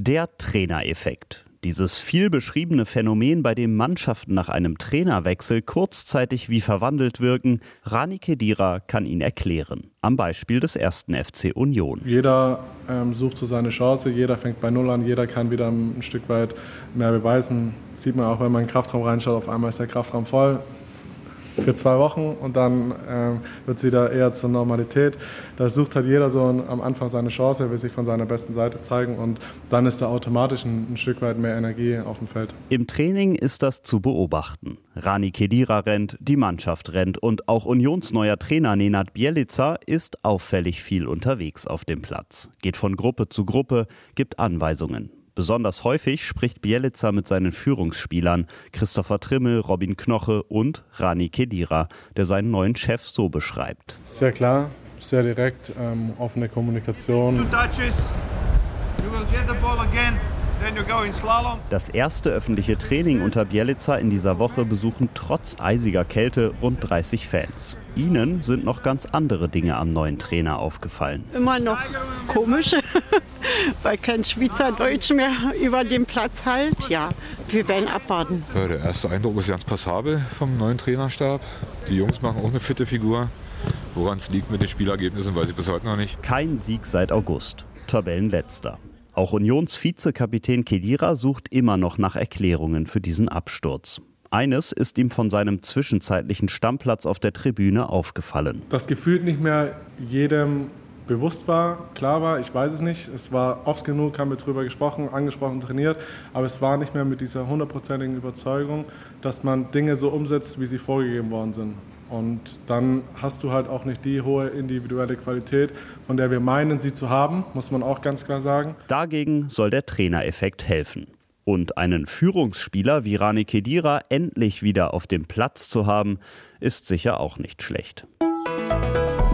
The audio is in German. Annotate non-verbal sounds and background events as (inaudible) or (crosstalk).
Der Trainereffekt. Dieses viel beschriebene Phänomen, bei dem Mannschaften nach einem Trainerwechsel kurzzeitig wie verwandelt wirken, Rani Kedira kann ihn erklären. Am Beispiel des ersten FC Union. Jeder ähm, sucht so seine Chance, jeder fängt bei Null an, jeder kann wieder ein Stück weit mehr beweisen. Sieht man auch, wenn man in den Kraftraum reinschaut, auf einmal ist der Kraftraum voll für zwei Wochen und dann ähm, wird es wieder eher zur Normalität. Da sucht halt jeder so am Anfang seine Chance, er will sich von seiner besten Seite zeigen und dann ist da automatisch ein, ein Stück weit mehr Energie auf dem Feld. Im Training ist das zu beobachten. Rani Kedira rennt, die Mannschaft rennt und auch unionsneuer Trainer Nenad Bielica ist auffällig viel unterwegs auf dem Platz. Geht von Gruppe zu Gruppe, gibt Anweisungen. Besonders häufig spricht Bielica mit seinen Führungsspielern Christopher Trimmel, Robin Knoche und Rani Kedira, der seinen neuen Chef so beschreibt. Sehr klar, sehr direkt, ähm, offene Kommunikation. Das erste öffentliche Training unter Bielica in dieser Woche besuchen trotz eisiger Kälte rund 30 Fans. Ihnen sind noch ganz andere Dinge am neuen Trainer aufgefallen. Immer noch komisch, (laughs) weil kein Schweizerdeutsch mehr über den Platz halt. Ja, wir werden abwarten. Ja, der erste Eindruck ist ganz passabel vom neuen Trainerstab. Die Jungs machen auch eine fitte Figur. Woran es liegt mit den Spielergebnissen, weiß ich bis heute noch nicht. Kein Sieg seit August. Tabellenletzter. Auch Unions-Vizekapitän Kedira sucht immer noch nach Erklärungen für diesen Absturz. Eines ist ihm von seinem zwischenzeitlichen Stammplatz auf der Tribüne aufgefallen. Das gefühlt nicht mehr jedem bewusst war, klar war, ich weiß es nicht. Es war oft genug, haben wir darüber gesprochen, angesprochen, trainiert, aber es war nicht mehr mit dieser hundertprozentigen Überzeugung, dass man Dinge so umsetzt, wie sie vorgegeben worden sind. Und dann hast du halt auch nicht die hohe individuelle Qualität, von der wir meinen, sie zu haben, muss man auch ganz klar sagen. Dagegen soll der Trainereffekt helfen. Und einen Führungsspieler wie Rani Kedira endlich wieder auf dem Platz zu haben, ist sicher auch nicht schlecht.